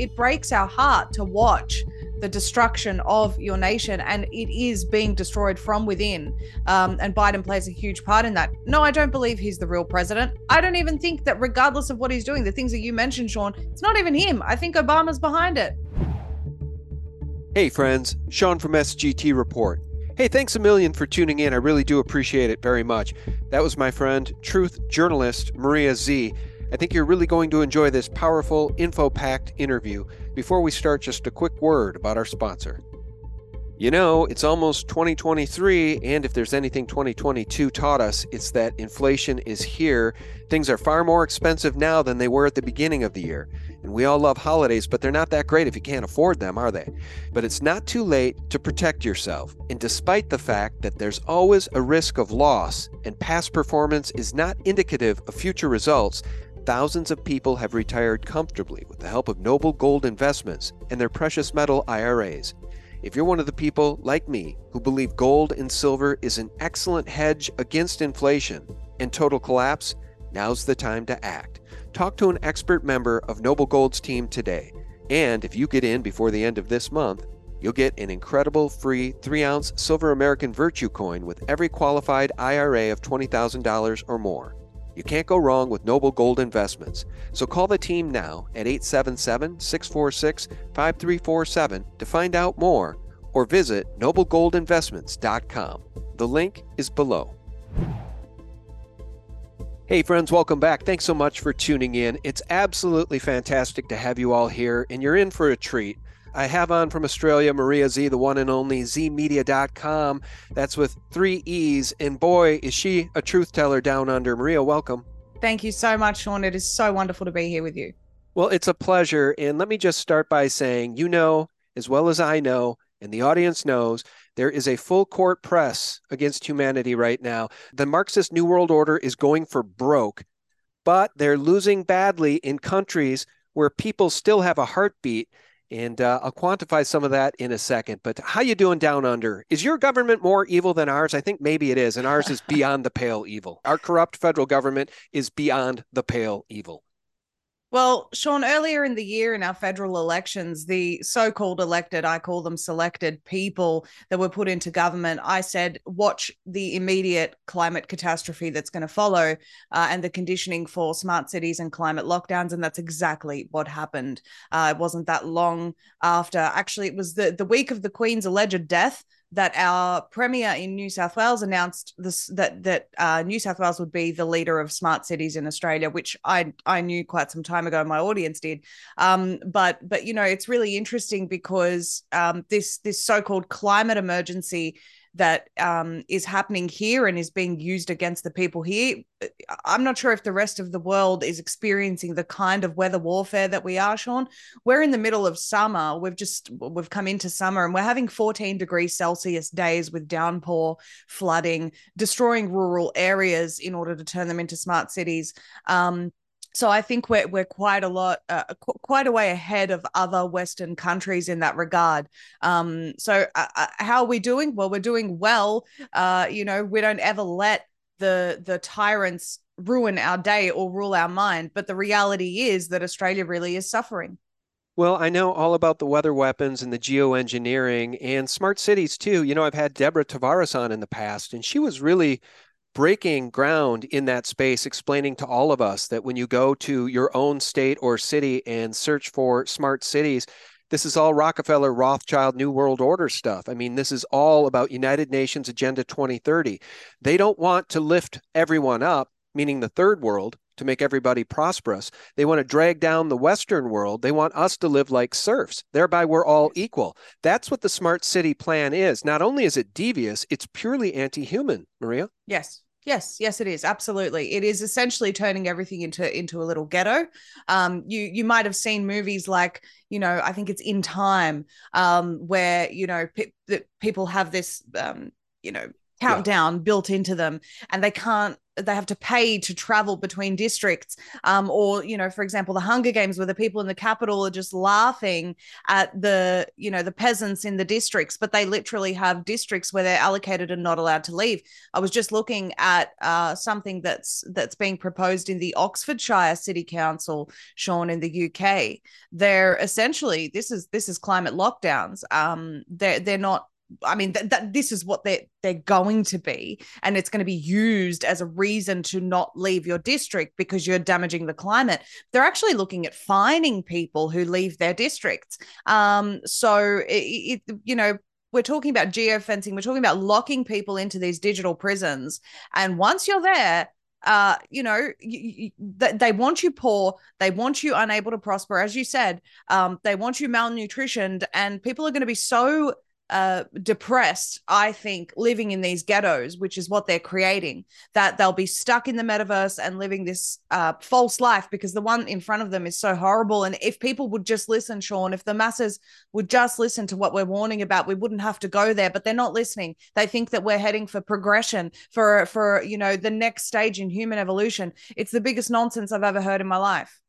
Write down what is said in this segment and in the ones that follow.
it breaks our heart to watch the destruction of your nation, and it is being destroyed from within. Um, and Biden plays a huge part in that. No, I don't believe he's the real president. I don't even think that, regardless of what he's doing, the things that you mentioned, Sean, it's not even him. I think Obama's behind it. Hey, friends, Sean from SGT Report. Hey, thanks a million for tuning in. I really do appreciate it very much. That was my friend, truth journalist Maria Zeee. I think you're really going to enjoy this powerful, info packed interview. Before we start, just a quick word about our sponsor. You know, it's almost 2023, and if there's anything 2022 taught us, it's that inflation is here. Things are far more expensive now than they were at the beginning of the year. And we all love holidays, but they're not that great if you can't afford them, are they? But it's not too late to protect yourself. And despite the fact that there's always a risk of loss and past performance is not indicative of future results, thousands of people have retired comfortably with the help of Noble Gold Investments and their precious metal IRAs. If you're one of the people, like me, who believe gold and silver is an excellent hedge against inflation and total collapse, now's the time to act. Talk to an expert member of Noble Gold's team today. And if you get in before the end of this month, you'll get an incredible free 3 ounce silver American Virtue coin with every qualified IRA of $20,000 or more. You can't go wrong with Noble Gold Investments. So call the team now at 877 646 5347 to find out more or visit noblegoldinvestments.com. The link is below. Hey, friends, welcome back. Thanks so much for tuning in. It's absolutely fantastic to have you all here, and you're in for a treat. I have on from Australia Maria Zeee, the one and only zeemedia.com. That's with three E's. And boy, is she a truth teller down under. Maria, welcome. Thank you so much, Sean. It is so wonderful to be here with you. Well, it's a pleasure. And let me just start by saying, you know, as well as I know, and the audience knows, there is a full court press against humanity right now. The Marxist New World Order is going for broke, but they're losing badly in countries where people still have a heartbeat. And uh, I'll quantify some of that in a second. But how you doing down under? Is your government more evil than ours? I think maybe it is, and ours is beyond the pale evil. Our corrupt federal government is beyond the pale evil. Well, Sean, earlier in the year in our federal elections, the so called elected, I call them selected people that were put into government, I said, watch the immediate climate catastrophe that's going to follow uh, and the conditioning for smart cities and climate lockdowns. And that's exactly what happened. Uh, it wasn't that long after, actually, it was the, the week of the Queen's alleged death that our premier in New South Wales announced this that that uh, New South Wales would be the leader of smart cities in Australia, which I I knew quite some time ago. My audience did, um, but but you know it's really interesting because um, this this so called climate emergency that um, is happening here and is being used against the people here. I'm not sure if the rest of the world is experiencing the kind of weather warfare that we are, Sean. We're in the middle of summer. We've just we've come into summer and we're having 14 degrees Celsius days with downpour, flooding, destroying rural areas in order to turn them into smart cities. Um, so I think we're we're quite a lot, uh, qu- quite a way ahead of other Western countries in that regard. Um, so uh, uh, how are we doing? Well, we're doing well. Uh, you know, we don't ever let the the tyrants ruin our day or rule our mind. But the reality is that Australia really is suffering. Well, I know all about the weather weapons and the geoengineering and smart cities too. You know, I've had Deborah Tavares on in the past, and she was really breaking ground in that space, explaining to all of us that when you go to your own state or city and search for smart cities, this is all Rockefeller, Rothschild, New World Order stuff. I mean, this is all about United Nations Agenda 2030. They don't want to lift everyone up, meaning the third world, to make everybody prosperous. They want to drag down the Western world. They want us to live like serfs. Thereby, we're all equal. That's what the smart city plan is. Not only is it devious, it's purely anti human, Maria. Yes. Yes, yes, it is absolutely. It is essentially turning everything into into a little ghetto. Um, you you might have seen movies like you know I think it's In Time, um, where you know pe- people have this um, you know countdown yeah. built into them and they can't they have to pay to travel between districts um, or you know for example the hunger games where the people in the capital are just laughing at the you know the peasants in the districts but they literally have districts where they're allocated and not allowed to leave. I was just looking at uh, something that's that's being proposed in the oxfordshire city council sean in the uk they're essentially this is this is climate lockdowns. Um they're they're not I mean, that, this is what they're they're going to be, and it's going to be used as a reason to not leave your district because you're damaging the climate. They're actually looking at fining people who leave their districts. Um, so it, it you know, we're talking about geofencing. We're talking about locking people into these digital prisons, and once you're there, uh you know you, you, they want you poor they want you unable to prosper as you said um they want you malnutritioned and people are going to be so uh, depressed, I think, living in these ghettos, which is what they're creating, that they'll be stuck in the metaverse and living this uh, false life because the one in front of them is so horrible. And if people would just listen, Sean, if the masses would just listen to what we're warning about, we wouldn't have to go there. But they're not listening. They think that we're heading for progression, for for you know the next stage in human evolution. It's the biggest nonsense I've ever heard in my life.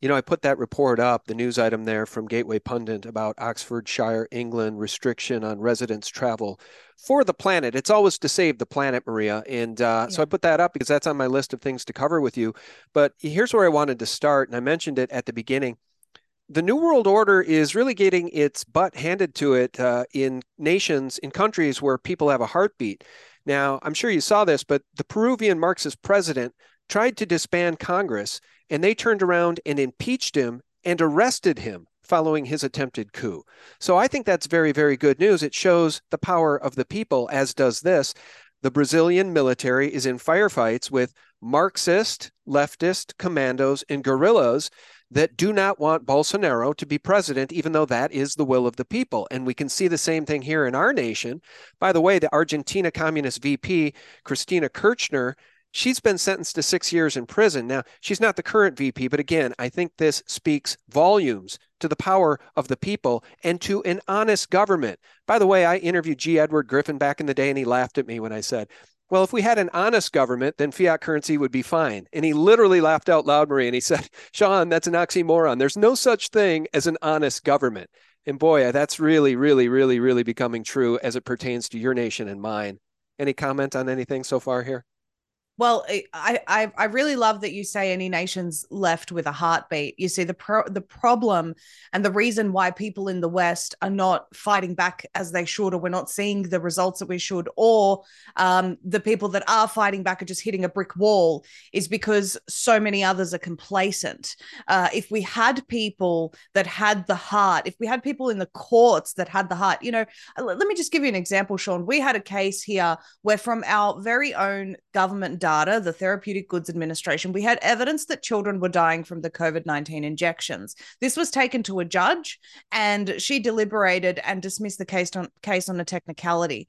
You know, I put that report up, the news item there from Gateway Pundit about Oxfordshire, England restriction on residents' travel for the planet. It's always to save the planet, Maria. And uh, yeah. so I put that up because that's on my list of things to cover with you. But here's where I wanted to start. And I mentioned it at the beginning. The New World Order is really getting its butt handed to it uh, in nations, in countries where people have a heartbeat. Now, I'm sure you saw this, but the Peruvian Marxist president tried to disband Congress and they turned around and impeached him and arrested him following his attempted coup. So I think that's very, very good news. It shows the power of the people, as does this. The Brazilian military is in firefights with Marxist, leftist commandos and guerrillas that do not want Bolsonaro to be president, even though that is the will of the people. And we can see the same thing here in our nation. By the way, the Argentina Communist VP, Cristina Kirchner, She's been sentenced to six years in prison. Now, she's not the current VP, but again, I think this speaks volumes to the power of the people and to an honest government. By the way, I interviewed G. Edward Griffin back in the day, and he laughed at me when I said, well, if we had an honest government, then fiat currency would be fine. And he literally laughed out loud, Marie, and he said, Sean, that's an oxymoron. There's no such thing as an honest government. And boy, that's really, really, really, really becoming true as it pertains to your nation and mine. Any comment on anything so far here? Well, I, I I really love that you say any nation's left with a heartbeat. You see the pro- the problem and the reason why people in the West are not fighting back as they should, or we're not seeing the results that we should, or um, the people that are fighting back are just hitting a brick wall, is because so many others are complacent. Uh, if we had people that had the heart, if we had people in the courts that had the heart, you know, let me just give you an example, Sean. We had a case here where from our very own government data, the Therapeutic Goods Administration, we had evidence that children were dying from the COVID 19 injections. This was taken to a judge, and she deliberated and dismissed the case on, case on a technicality.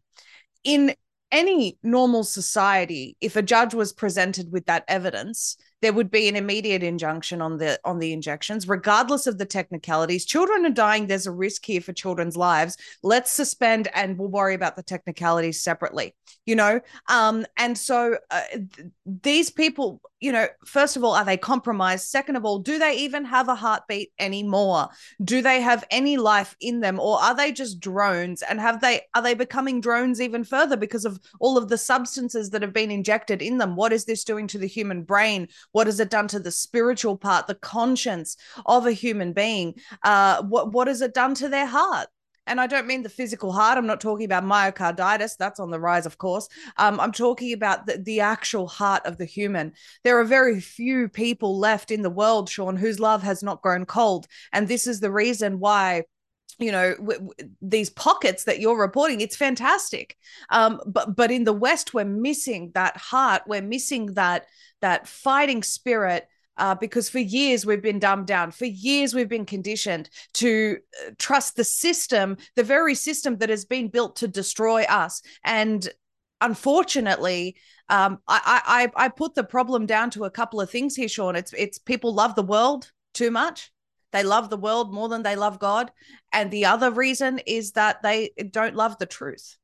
In any normal society, if a judge was presented with that evidence, there would be an immediate injunction on the on the injections regardless of the technicalities children are dying there's a risk here for children's lives let's suspend and we'll worry about the technicalities separately you know? Um and so uh, th- these people you know first of all are they compromised? Second of all do they even have a heartbeat anymore? Do they have any life in them? Or are they just drones? And have they are they becoming drones even further because of all of the substances that have been injected in them? What is this doing to the human brain? What has it done to the spiritual part, the conscience of a human being? Uh, what what has it done to their heart? And I don't mean the physical heart. I'm not talking about myocarditis. That's on the rise, of course. Um, I'm talking about the, the actual heart of the human. There are very few people left in the world, Sean, whose love has not grown cold. And this is the reason why you know w- w- these pockets that you're reporting it's fantastic um, but but in the west we're missing that heart we're missing that that fighting spirit uh, because for years we've been dumbed down. For years we've been conditioned to uh, trust the system, the very system that has been built to destroy us. And unfortunately, um, I, I I put the problem down to a couple of things here, Sean. It's it's people love the world too much. They love the world more than they love God. And the other reason is that they don't love the truth.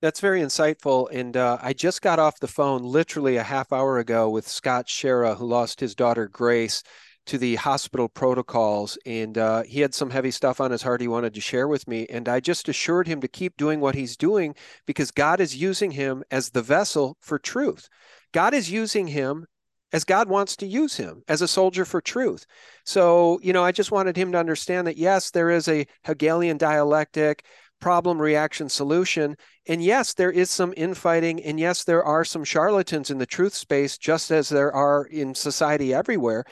That's very insightful. And uh, I just got off the phone literally a half hour ago with Scott Schara, who lost his daughter Grace to the hospital protocols. And uh, he had some heavy stuff on his heart he wanted to share with me. And I just assured him to keep doing what he's doing because God is using him as the vessel for truth. God is using him as God wants to use him as a soldier for truth. So, you know, I just wanted him to understand that yes, there is a Hegelian dialectic problem reaction solution. And yes there is some infighting and yes there are some charlatans in the truth space just as there are in society everywhere.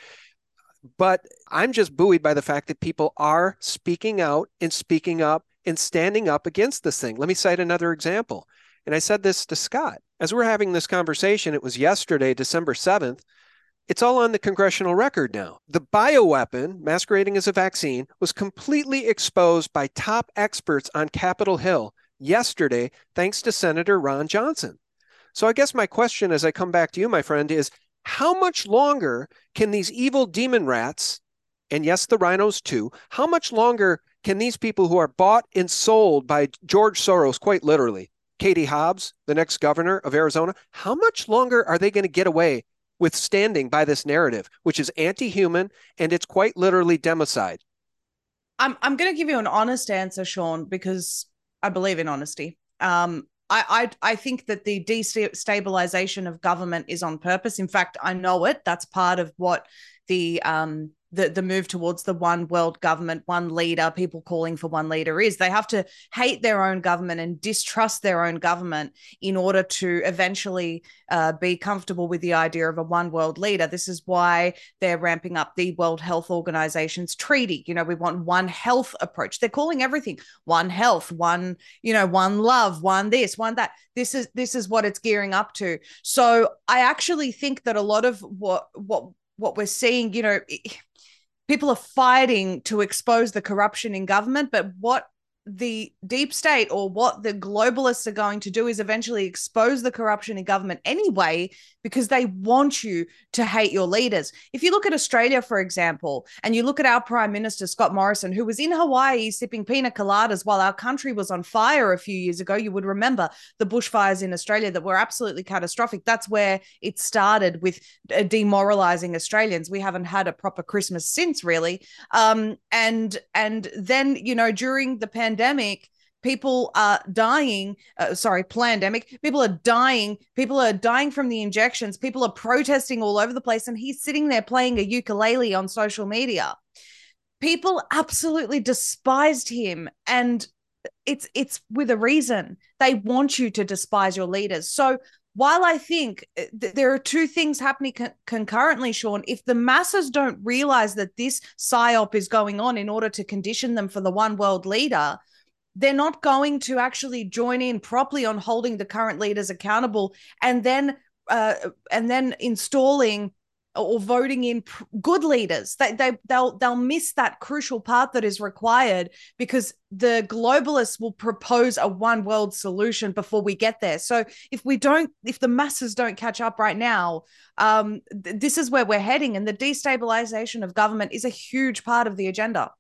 But i'm just buoyed by the fact that people are speaking out and speaking up and standing up against this thing. Let me cite another example. And i said this to scott. As we're having this conversation it was yesterday december 7th it's all on the congressional record now. The bioweapon, masquerading as a vaccine, was completely exposed by top experts on Capitol Hill yesterday, thanks to Senator Ron Johnson. So I guess my question as I come back to you, my friend, is how much longer can these evil demon rats, and yes, the RINOs too, how much longer can these people who are bought and sold by George Soros, quite literally, Katie Hobbs, the next governor of Arizona, how much longer are they going to get away withstanding by this narrative, which is anti-human and it's quite literally democide? I'm I'm going to give you an honest answer, Sean, because I believe in honesty. Um, I, I I think that the destabilization of government is on purpose. In fact, I know it. That's part of what the um the the move towards the one world government, one leader, people calling for one leader is they have to hate their own government and distrust their own government in order to eventually uh, be comfortable with the idea of a one world leader. This is why they're ramping up the World Health Organization's treaty. You know, we want one health approach. They're calling everything one health, one you know, one love, one this, one that. This is this is what it's gearing up to. So I actually think that a lot of what what what we're seeing, you know, people are fighting to expose the corruption in government, but what the deep state or what the globalists are going to do is eventually expose the corruption in government anyway because they want you to hate your leaders. If you look at Australia, for example, and you look at our Prime Minister, Scott Morrison, who was in Hawaii sipping pina coladas while our country was on fire a few years ago, you would remember the bushfires in Australia that were absolutely catastrophic. That's where it started with uh, demoralizing Australians. We haven't had a proper Christmas since, really. Um, and and then you know during the pandemic people are dying uh, sorry pandemic people are dying people are dying from the injections people are protesting all over the place and he's sitting there playing a ukulele on social media. People absolutely despised him and it's it's with a reason. They want you to despise your leaders. So while I think uh, th- there are two things happening con- concurrently, Sean, if the masses don't realize that this psyop is going on in order to condition them for the one world leader, they're not going to actually join in properly on holding the current leaders accountable and then uh, and then installing or voting in good leaders they, they they'll they'll miss that crucial part that is required because the globalists will propose a one world solution before we get there so if we don't if the masses don't catch up right now um, th- this is where we're heading and the destabilization of government is a huge part of the agenda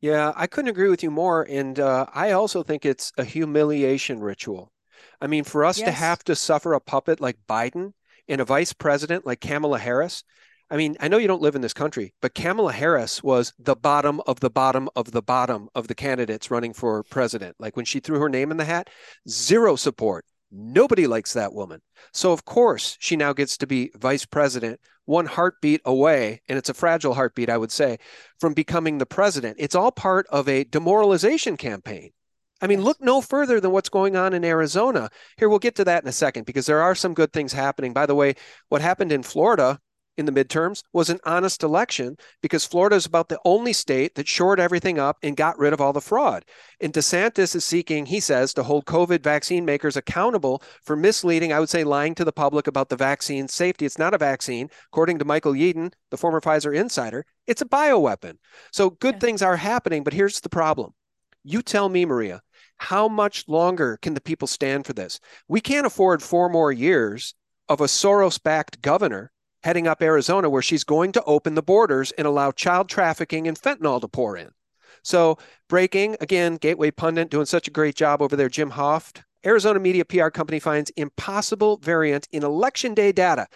yeah, I couldn't agree with you more. And uh, I also think it's a humiliation ritual. I mean, for us yes. to have to suffer a puppet like Biden and a vice president like Kamala Harris. I mean, I know you don't live in this country, but Kamala Harris was the bottom of the bottom of the bottom of the candidates running for president. Like when she threw her name in the hat, zero support. Nobody likes that woman. So, of course, she now gets to be vice president, one heartbeat away, and it's a fragile heartbeat, I would say, from becoming the president. It's all part of a demoralization campaign. I mean, look no further than what's going on in Arizona. Here, we'll get to that in a second because there are some good things happening. By the way, what happened in Florida in the midterms was an honest election because Florida is about the only state that shored everything up and got rid of all the fraud. And DeSantis is seeking, he says, to hold COVID vaccine makers accountable for misleading, I would say lying to the public about the vaccine safety. It's not a vaccine. According to Michael Yeadon, the former Pfizer insider, it's a bioweapon. So good yeah. things are happening, but here's the problem. You tell me, Maria, how much longer can the people stand for this? We can't afford four more years of a Soros backed governor heading up Arizona, where she's going to open the borders and allow child trafficking and fentanyl to pour in. So, breaking again, Gateway Pundit doing such a great job over there. Jim Hoft Arizona media PR company finds impossible variant in election day data.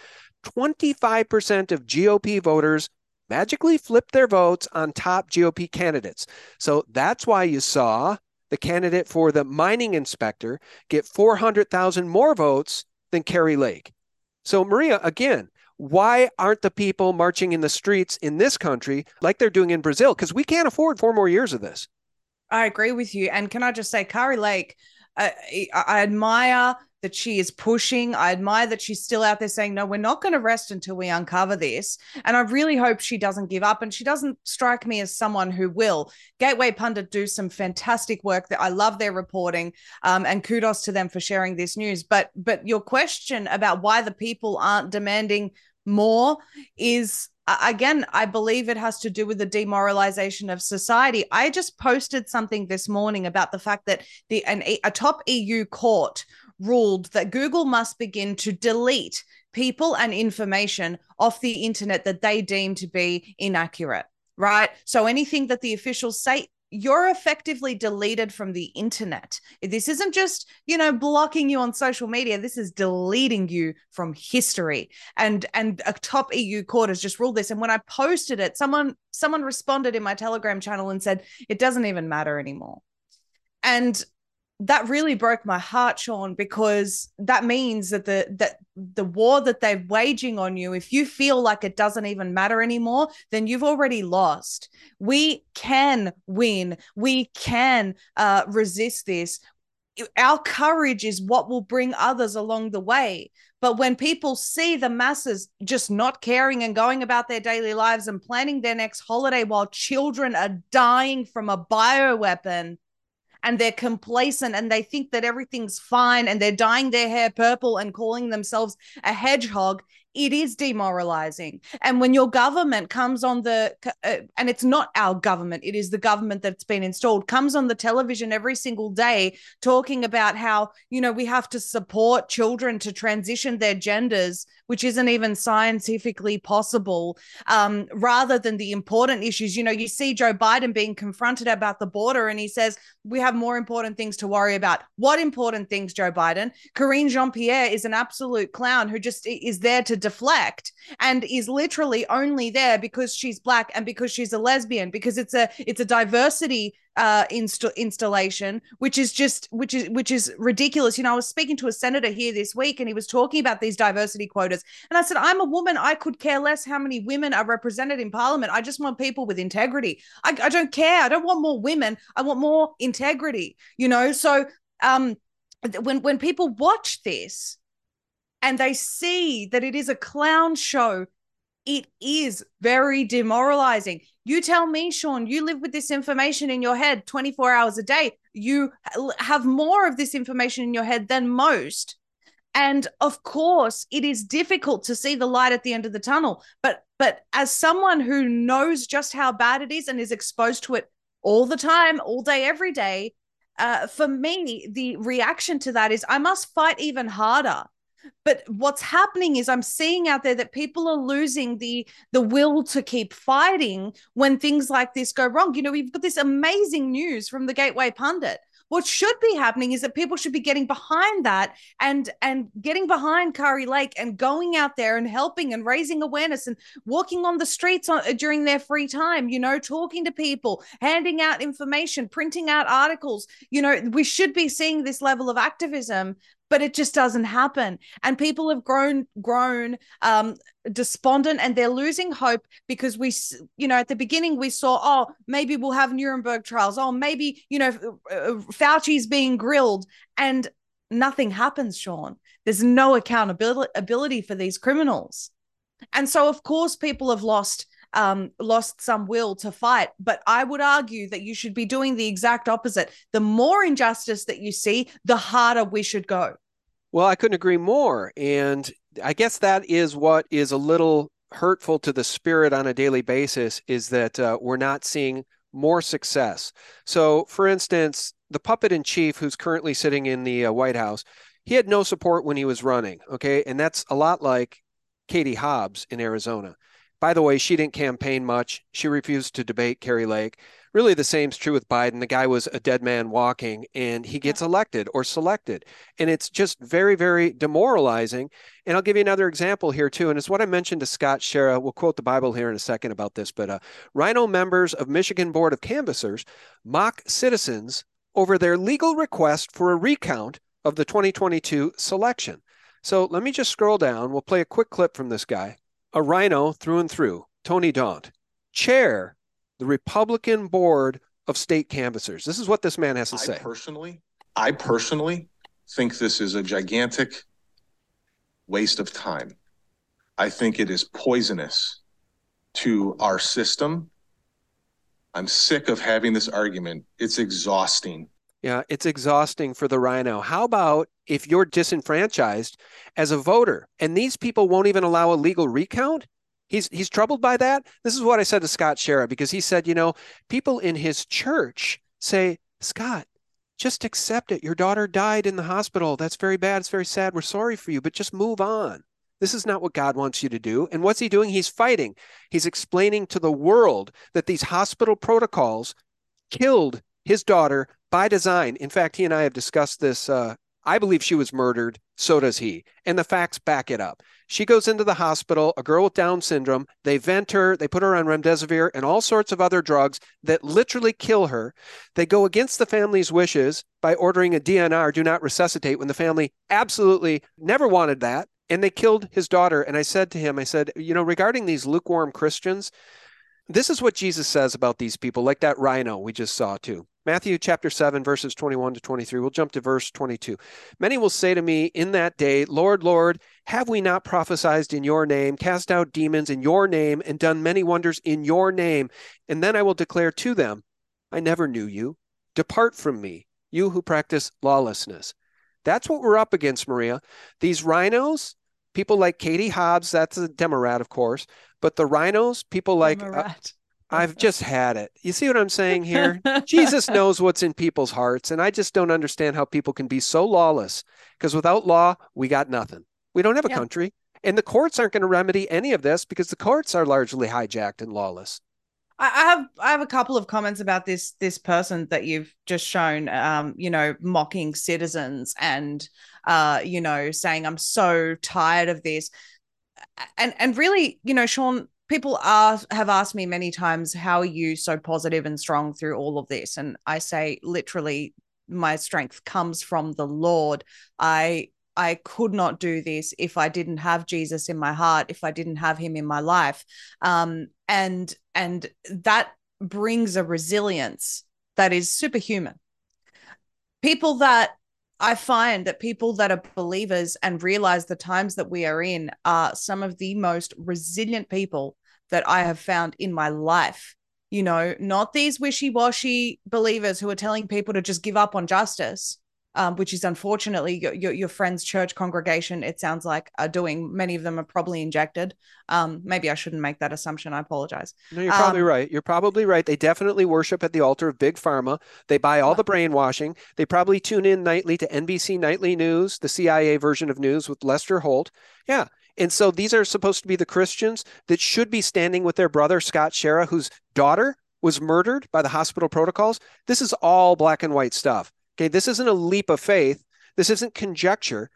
25% of GOP voters magically flipped their votes on top GOP candidates. So that's why you saw the candidate for the mining inspector get 400,000 more votes than Kari Lake. So, Maria, again, why aren't the people marching in the streets in this country like they're doing in Brazil? Because we can't afford four more years of this. I agree with you. And can I just say, Kari Lake, uh, I admire that she is pushing. I admire that she's still out there saying, no, we're not going to rest until we uncover this. And I really hope she doesn't give up. And she doesn't strike me as someone who will. Gateway Pundit do some fantastic work that I love their reporting. Um, and kudos to them for sharing this news. But but your question about why the people aren't demanding more is again i believe it has to do with the demoralization of society i just posted something this morning about the fact that the an, a top eu court ruled that Google must begin to delete people and information off the internet that they deem to be inaccurate, right? So anything that the officials say, you're effectively deleted from the internet. This isn't just, you know, blocking you on social media. This is deleting you from history. And and a top EU court has just ruled this. And when I posted it, someone someone responded in my Telegram channel and said, it doesn't even matter anymore. And that really broke my heart sean because that means that the that the war that they're waging on you if you feel like it doesn't even matter anymore then you've already lost. We can win. We can uh, resist this. Our courage is what will bring others along the way. But when people see the masses just not caring and going about their daily lives and planning their next holiday while children are dying from a bioweapon and they're complacent and they think that everything's fine and they're dyeing their hair purple and calling themselves a hedgehog it is demoralizing. And when your government comes on the, uh, and it's not our government, it is the government that's been installed, comes on the television every single day talking about how, you know, we have to support children to transition their genders, which isn't even scientifically possible, um, rather than the important issues. You know, you see Joe Biden being confronted about the border and he says, we have more important things to worry about. What important things, Joe Biden? Karine Jean Pierre is an absolute clown who just is there to deflect and is literally only there because she's black and because she's a lesbian because it's a it's a diversity uh inst- installation which is just which is which is ridiculous. You know i was speaking to a senator here this week and he was talking about these diversity quotas. And i said i'm a woman. I could care less how many women are represented in parliament. I just want people with integrity. I, I don't care. I don't want more women. I want more integrity. You know so um when when people watch this and they see that it is a clown show, it is very demoralizing. You tell me, Sean, you live with this information in your head 24 hours a day. You have more of this information in your head than most. And of course, it is difficult to see the light at the end of the tunnel. But but as someone who knows just how bad it is and is exposed to it all the time, all day, every day, uh, for me, the reaction to that is I must fight even harder but what's happening is i'm seeing out there that people are losing the the will to keep fighting when things like this go wrong you know we've got this amazing news from the gateway pundit what should be happening is that people should be getting behind that and and getting behind Kari Lake and going out there and helping and raising awareness and walking on the streets on, during their free time, you know, talking to people, handing out information, printing out articles. You know, we should be seeing this level of activism but it just doesn't happen and people have grown grown um, despondent and they're losing hope because we you know at the beginning we saw oh maybe we'll have nuremberg trials oh maybe you know uh, uh, fauci's being grilled and nothing happens sean there's no accountability for these criminals and so of course people have lost um, lost some will to fight. But I would argue that you should be doing the exact opposite. The more injustice that you see, the harder we should go. Well, I couldn't agree more. And I guess that is what is a little hurtful to the spirit on a daily basis is that uh, we're not seeing more success. So, for instance, the puppet in chief who's currently sitting in the uh, White House, he had no support when he was running. Okay. And that's a lot like Katie Hobbs in Arizona. By the way, she didn't campaign much. She refused to debate Kari Lake. Really, the same's true with Biden. The guy was a dead man walking and he gets elected or selected. And it's just very, very demoralizing. And I'll give you another example here, too. And it's what I mentioned to Scott Schara. We'll quote the Bible here in a second about this. But uh, RINO members of Michigan Board of Canvassers mock citizens over their legal request for a recount of the 2022 selection. So let me just scroll down. We'll play a quick clip from this guy, a RINO through and through, Tony Daunt, chair the Republican Board of State Canvassers. This is what this man has to I say. Personally, I personally think this is a gigantic waste of time. I think it is poisonous to our system. I'm sick of having this argument. It's exhausting. Yeah, it's exhausting for the RINO. How about if you're disenfranchised as a voter and these people won't even allow a legal recount? He's he's troubled by that. This is what I said to Scott Schara because he said, you know, people in his church say, Scott, just accept it. Your daughter died in the hospital. That's very bad. It's very sad. We're sorry for you, but just move on. This is not what God wants you to do. And what's he doing? He's fighting. He's explaining to the world that these hospital protocols killed his daughter by design. In fact, he and I have discussed this. Uh, I believe she was murdered. So does he. And the facts back it up. She goes into the hospital, a girl with Down syndrome. They vent her, they put her on remdesivir and all sorts of other drugs that literally kill her. They go against the family's wishes by ordering a DNR, do not resuscitate, when the family absolutely never wanted that. And they killed his daughter. And I said to him, I said, you know, regarding these lukewarm Christians, this is what Jesus says about these people, like that RINO we just saw too. Matthew chapter 7, verses 21 to 23. We'll jump to verse 22. Many will say to me in that day, Lord, Lord, have we not prophesied in your name, cast out demons in your name, and done many wonders in your name? And then I will declare to them, I never knew you. Depart from me, you who practice lawlessness. That's what we're up against, Maria. These RINOs, people like Katie Hobbs, that's a Democrat, of course, but the RINOs, people like. Uh, I've just had it. You see what I'm saying here? Jesus knows what's in people's hearts. And I just don't understand how people can be so lawless because without law, we got nothing. We don't have a yeah. country. And the courts aren't going to remedy any of this because the courts are largely hijacked and lawless. I have I have a couple of comments about this this person that you've just shown um you know mocking citizens and uh you know saying I'm so tired of this and and really you know Sean people are have asked me many times how are you so positive and strong through all of this? And i say literally my strength comes from the lord. I i could not do this if i didn't have jesus in my heart if i didn't have him in my life. Um and and that brings a resilience that is superhuman. People that I find that people that are believers and realize the times that we are in are some of the most resilient people that I have found in my life. You know, not these wishy washy believers who are telling people to just give up on justice, um, which is unfortunately your, your, your, friend's church congregation, it sounds like, are doing. Many of them are probably injected. Um, maybe I shouldn't make that assumption. I apologize. No, you're probably um, right. You're probably right. They definitely worship at the altar of Big Pharma. They buy all the brainwashing. They probably tune in nightly to NBC Nightly News, the CIA version of news with Lester Holt. Yeah, and so these are supposed to be the Christians that should be standing with their brother, Scott Schara, whose daughter was murdered by the hospital protocols. This is all black and white stuff. Okay. This isn't a leap of faith. This isn't conjecture.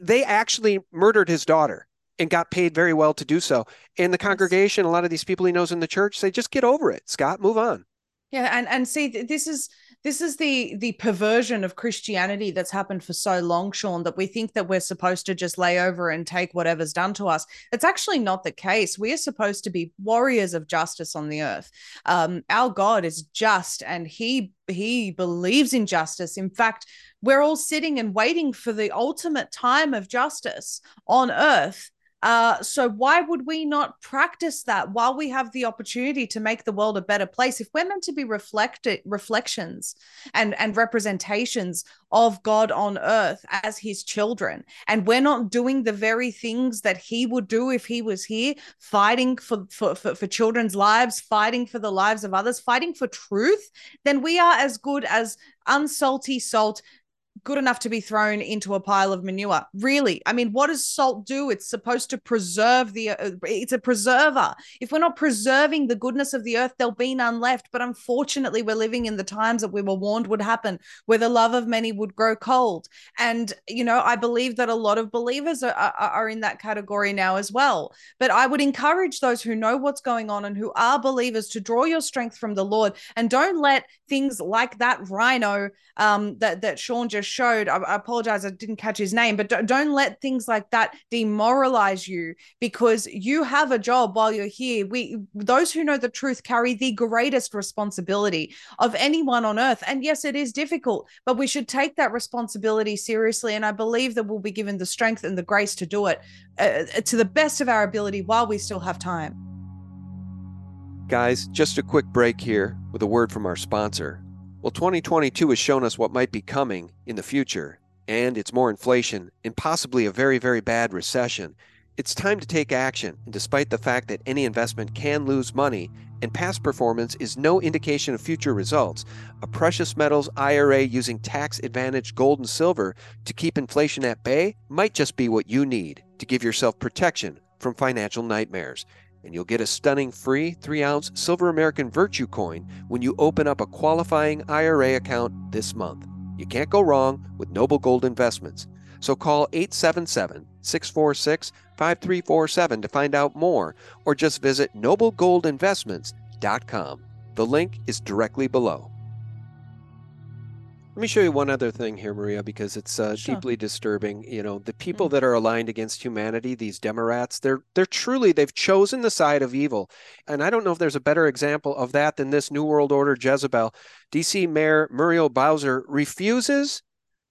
They actually murdered his daughter and got paid very well to do so. And the congregation, a lot of these people he knows in the church say, just get over it, Scott, move on. Yeah. And, and see, this is, this is the the perversion of Christianity that's happened for so long, Sean, that we think that we're supposed to just lay over and take whatever's done to us. It's actually not the case. We are supposed to be warriors of justice on the earth. Um, our God is just, and He He believes in justice. In fact, we're all sitting and waiting for the ultimate time of justice on earth uh, so why would we not practice that while we have the opportunity to make the world a better place? If we're meant to be reflected reflections and and representations of God on earth as His children, and we're not doing the very things that He would do if He was here, fighting for for for, for children's lives, fighting for the lives of others, fighting for truth, then we are as good as unsalty salt good enough to be thrown into a pile of manure. Really, I mean, what does salt do? It's supposed to preserve the. Uh, it's a preserver. If we're not preserving the goodness of the earth, there'll be none left. But unfortunately, we're living in the times that we were warned would happen, where the love of many would grow cold. And you know, I believe that a lot of believers are, are, are in that category now as well. But I would encourage those who know what's going on and who are believers to draw your strength from the Lord and don't let things like that RINO um, that that Sean just showed. I, I apologize, I didn't catch his name, but don't, don't let things like that demoralize you because you have a job while you're here. We those who know the truth carry the greatest responsibility of anyone on earth. And yes, it is difficult, but we should take that responsibility seriously. And I believe that we'll be given the strength and the grace to do it uh, to the best of our ability while we still have time. Guys, just a quick break here with a word from our sponsor. Well, 2022 has shown us what might be coming in the future, and it's more inflation and possibly a very, very bad recession. It's time to take action, and despite the fact that any investment can lose money and past performance is no indication of future results, a precious metals IRA using tax advantaged gold and silver to keep inflation at bay might just be what you need to give yourself protection from financial nightmares and you'll get a stunning free 3 ounce Silver American Virtue coin when you open up a qualifying IRA account this month. You can't go wrong with Noble Gold Investments. So call 877 646 5347 to find out more, or just visit noblegoldinvestments.com. The link is directly below. Let me show you one other thing here, Maria, because it's uh, sure. deeply disturbing. You know, the people mm. that are aligned against humanity, these Democrats, they're they're truly they've chosen the side of evil, and I don't know if there's a better example of that than this New World Order Jezebel. D.C. Mayor Muriel Bowser refuses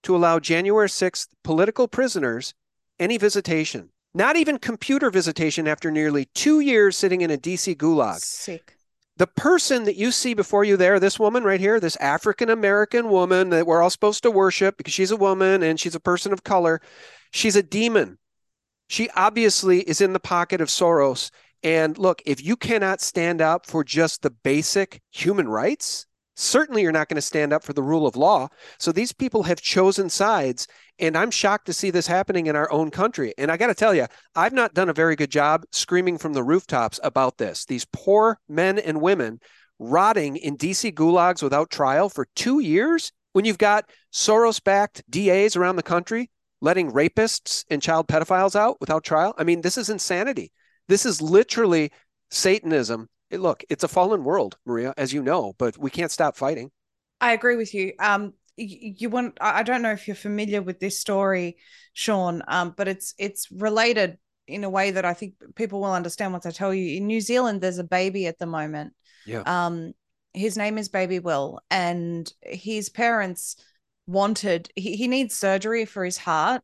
to allow January 6th political prisoners any visitation, not even computer visitation after nearly two years sitting in a D.C. gulag. Sick the person that you see before you there, this woman right here, this African American woman that we're all supposed to worship because she's a woman and she's a person of color, she's a demon. She obviously is in the pocket of Soros. And look, if you cannot stand up for just the basic human rights, certainly you're not going to stand up for the rule of law. So these people have chosen sides and I'm shocked to see this happening in our own country. And I got to tell you, I've not done a very good job screaming from the rooftops about this. These poor men and women rotting in DC gulags without trial for two years when you've got Soros backed DAs around the country letting rapists and child pedophiles out without trial. I mean, this is insanity. This is literally Satanism. Look, it's a fallen world, Maria, as you know, but we can't stop fighting. I agree with you. Um, you want i don't know if you're familiar with this story sean um, but it's it's related in a way that i think people will understand once i tell you in new zealand there's a baby at the moment yeah um his name is baby will and his parents wanted he, he needs surgery for his heart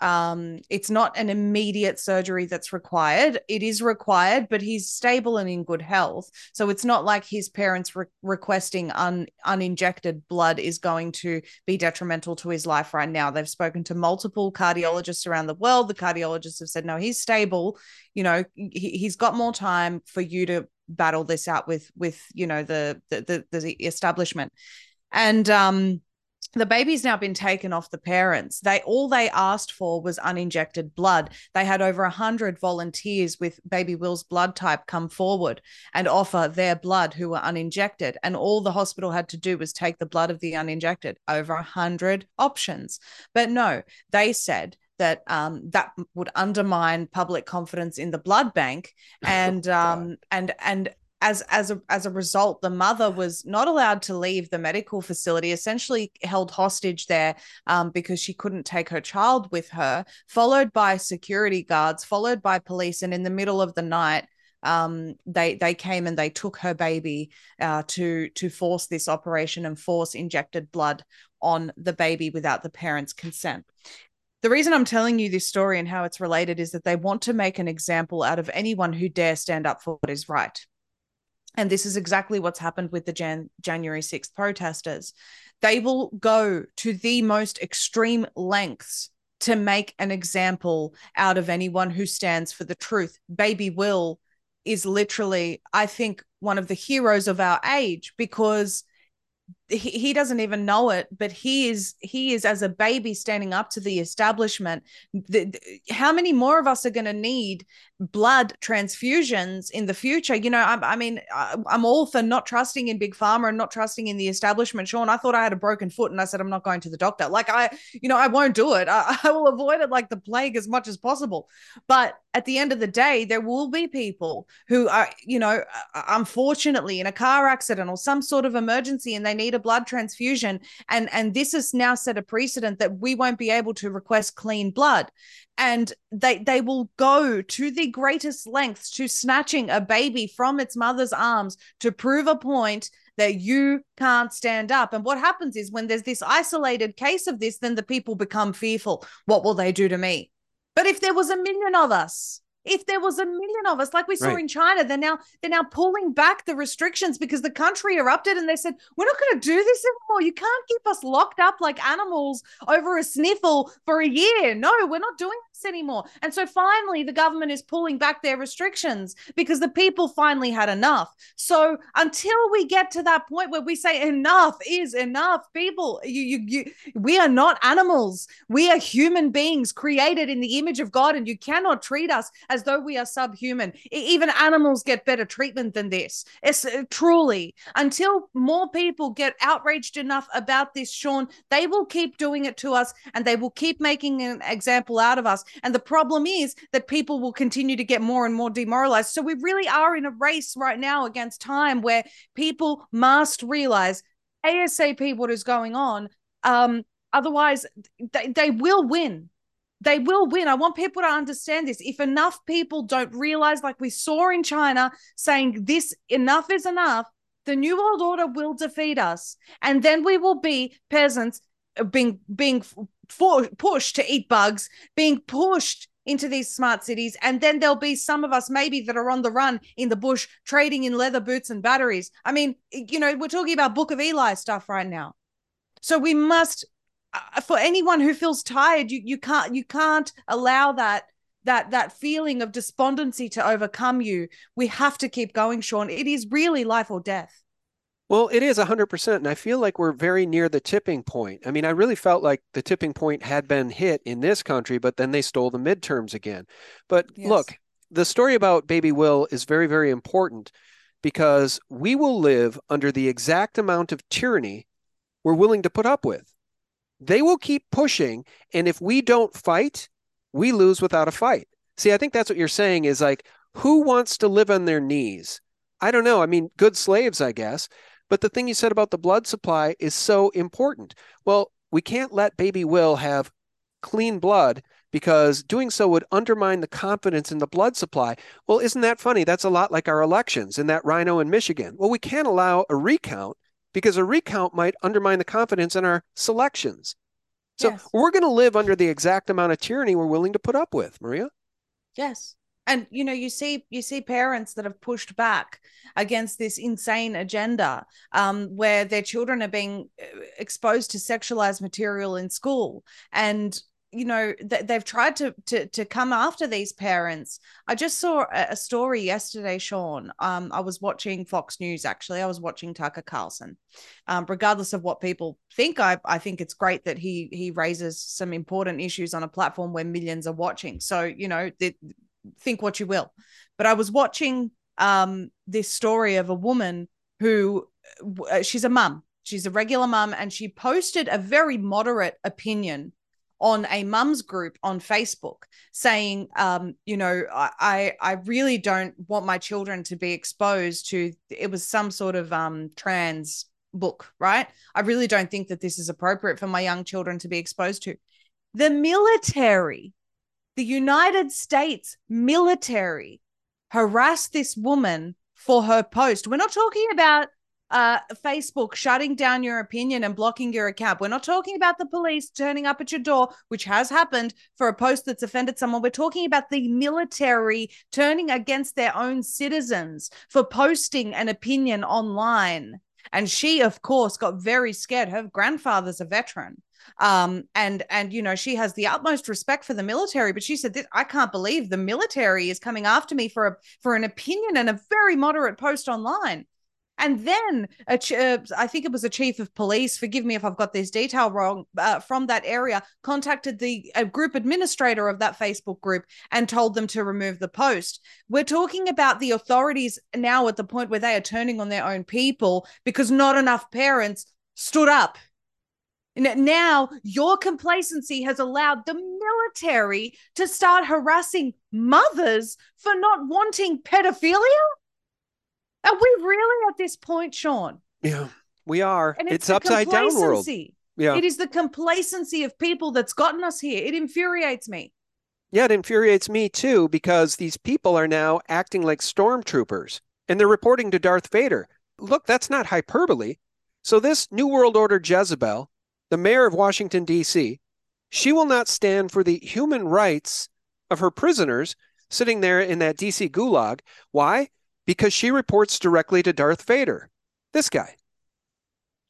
um it's not an immediate surgery that's required. It is required but he's stable and in good health. So it's not like his parents re- requesting un uninjected blood is going to be detrimental to his life right now. They've spoken to multiple cardiologists around the world. The cardiologists have said no he's stable. You know he, he's got more time for you to battle this out with with you know the the the, the establishment. And um the baby's now been taken off the parents. They all they asked for was uninjected blood. They had over 100 volunteers with baby will's blood type come forward and offer their blood who were uninjected. And all the hospital had to do was take the blood of the uninjected. Over 100 options. But no they said that um, that would undermine public confidence in the blood bank and um, and and as as a as a result the mother was not allowed to leave the medical facility essentially held hostage there um, because she couldn't take her child with her followed by security guards followed by police and in the middle of the night um, they they came and they took her baby uh, to to force this operation and force injected blood on the baby without the parents consent the reason I'm telling you this story and how it's related is that they want to make an example out of anyone who dare stand up for what is right. And this is exactly what's happened with the Jan- January 6th protesters. They will go to the most extreme lengths to make an example out of anyone who stands for the truth. Baby Will is literally, I think, one of the heroes of our age because he, he doesn't even know it but he is he is as a baby standing up to the establishment. The, the, how many more of us are going to need blood transfusions in the future? You know i, I mean I, i'm all for not trusting in big pharma and not trusting in the establishment. Sean i thought i had a broken foot and i said i'm not going to the doctor. Like i you know i won't do it. I, I will avoid it like the plague as much as possible. But at the end of the day there will be people who are you know unfortunately in a car accident or some sort of emergency and they need a blood transfusion and and this has now set a precedent that we won't be able to request clean blood and they they will go to the greatest lengths to snatching a baby from its mother's arms to prove a point that you can't stand up. And what happens is when there's this isolated case of this, then the people become fearful. What will they do to me? But if there was a million of us, if there was a million of us like we saw right. in china they're now they're now pulling back the restrictions because the country erupted and they said we're not going to do this anymore you can't keep us locked up like animals over a sniffle for a year no we're not doing this anymore and so finally the government is pulling back their restrictions because the people finally had enough so until we get to that point where we say enough is enough people you you, you we are not animals we are human beings created in the image of god and you cannot treat us as though we are subhuman. Even animals get better treatment than this. It's uh, truly until more people get outraged enough about this, Sean, they will keep doing it to us and they will keep making an example out of us. And the problem is that people will continue to get more and more demoralized. So we really are in a race right now against time where people must realize ASAP what is going on. Um, otherwise, they, they will win they will win. I want people to understand this. If enough people don't realize, like we saw in China, saying this enough is enough, the New World Order will defeat us. And then we will be peasants uh, being being for, pushed to eat bugs, being pushed into these smart cities. And then there'll be some of us maybe that are on the run in the bush trading in leather boots and batteries. I mean, you know, we're talking about Book of Eli stuff right now. So we must uh, for anyone who feels tired you you can't you can't allow that that that feeling of despondency to overcome you we have to keep going sean it is really life or death well it is 100% and i feel like we're very near the tipping point i mean i really felt like the tipping point had been hit in this country but then they stole the midterms again but yes. look the story about baby will is very very important because we will live under the exact amount of tyranny we're willing to put up with they will keep pushing. And if we don't fight, we lose without a fight. See, I think that's what you're saying is like, who wants to live on their knees? I don't know. I mean, good slaves, I guess. But the thing you said about the blood supply is so important. Well, we can't let baby Will have clean blood because doing so would undermine the confidence in the blood supply. Well, isn't that funny? That's a lot like our elections in that RINO in Michigan. Well, we can't allow a recount because a recount might undermine the confidence in our selections. So yes. we're going to live under the exact amount of tyranny we're willing to put up with, Maria. Yes. And you know, you see, you see parents that have pushed back against this insane agenda, um, where their children are being uh, exposed to sexualized material in school, and you know th- they've tried to, to to come after these parents. I just saw a, story yesterday sean. Um i was watching fox news actually. I was watching tucker carlson. Um regardless of what people think i i think it's great that he he raises some important issues on a platform where millions are watching. So you know th- think what you will but i was watching um this story of a woman who uh, she's a mum she's a regular mum and she posted a very moderate opinion on a mum's group on Facebook saying, um, you know, I I really don't want my children to be exposed to it was some sort of um trans book, right? I really don't think that this is appropriate for my young children to be exposed to. The military, the United States military harassed this woman for her post. We're not talking about uh, Facebook shutting down your opinion and blocking your account. We're not talking about the police turning up at your door, which has happened for a post that's offended someone. We're talking about the military turning against their own citizens for posting an opinion online. And she, of course, got very scared. Her grandfather's a veteran. Um, and and you know, she has the utmost respect for the military, but she said, I can't believe the military is coming after me for a for an opinion and a very moderate post online. And then ch- uh, I think it was a chief of police, forgive me if I've got this detail wrong, uh, from that area contacted the uh, group administrator of that Facebook group and told them to remove the post. We're talking about the authorities now at the point where they are turning on their own people because not enough parents stood up. Now, your complacency has allowed the military to start harassing mothers for not wanting pedophilia. Are we really at this point, Sean? Yeah, we are. And it's, it's upside down world. Yeah. It is the complacency of people that's gotten us here. It infuriates me. Yeah, it infuriates me too because these people are now acting like stormtroopers and they're reporting to Darth Vader. Look, that's not hyperbole. So, this New World Order Jezebel, the mayor of Washington, D.C., she will not stand for the human rights of her prisoners sitting there in that D.C. gulag. Why? because she reports directly to Darth Vader. This guy,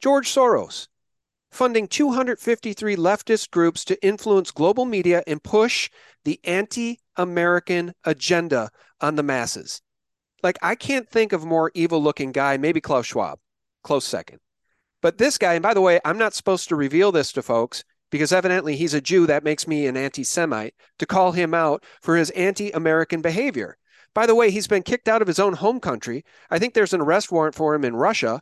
George Soros, funding 253 leftist groups to influence global media and push the anti American agenda on the masses. Like, I can't think of more evil looking guy, maybe Klaus Schwab, close second. But this guy, and by the way, I'm not supposed to reveal this to folks because evidently he's a Jew. That makes me an anti Semite to call him out for his anti American behavior. By the way, he's been kicked out of his own home country. I think there's an arrest warrant for him in Russia.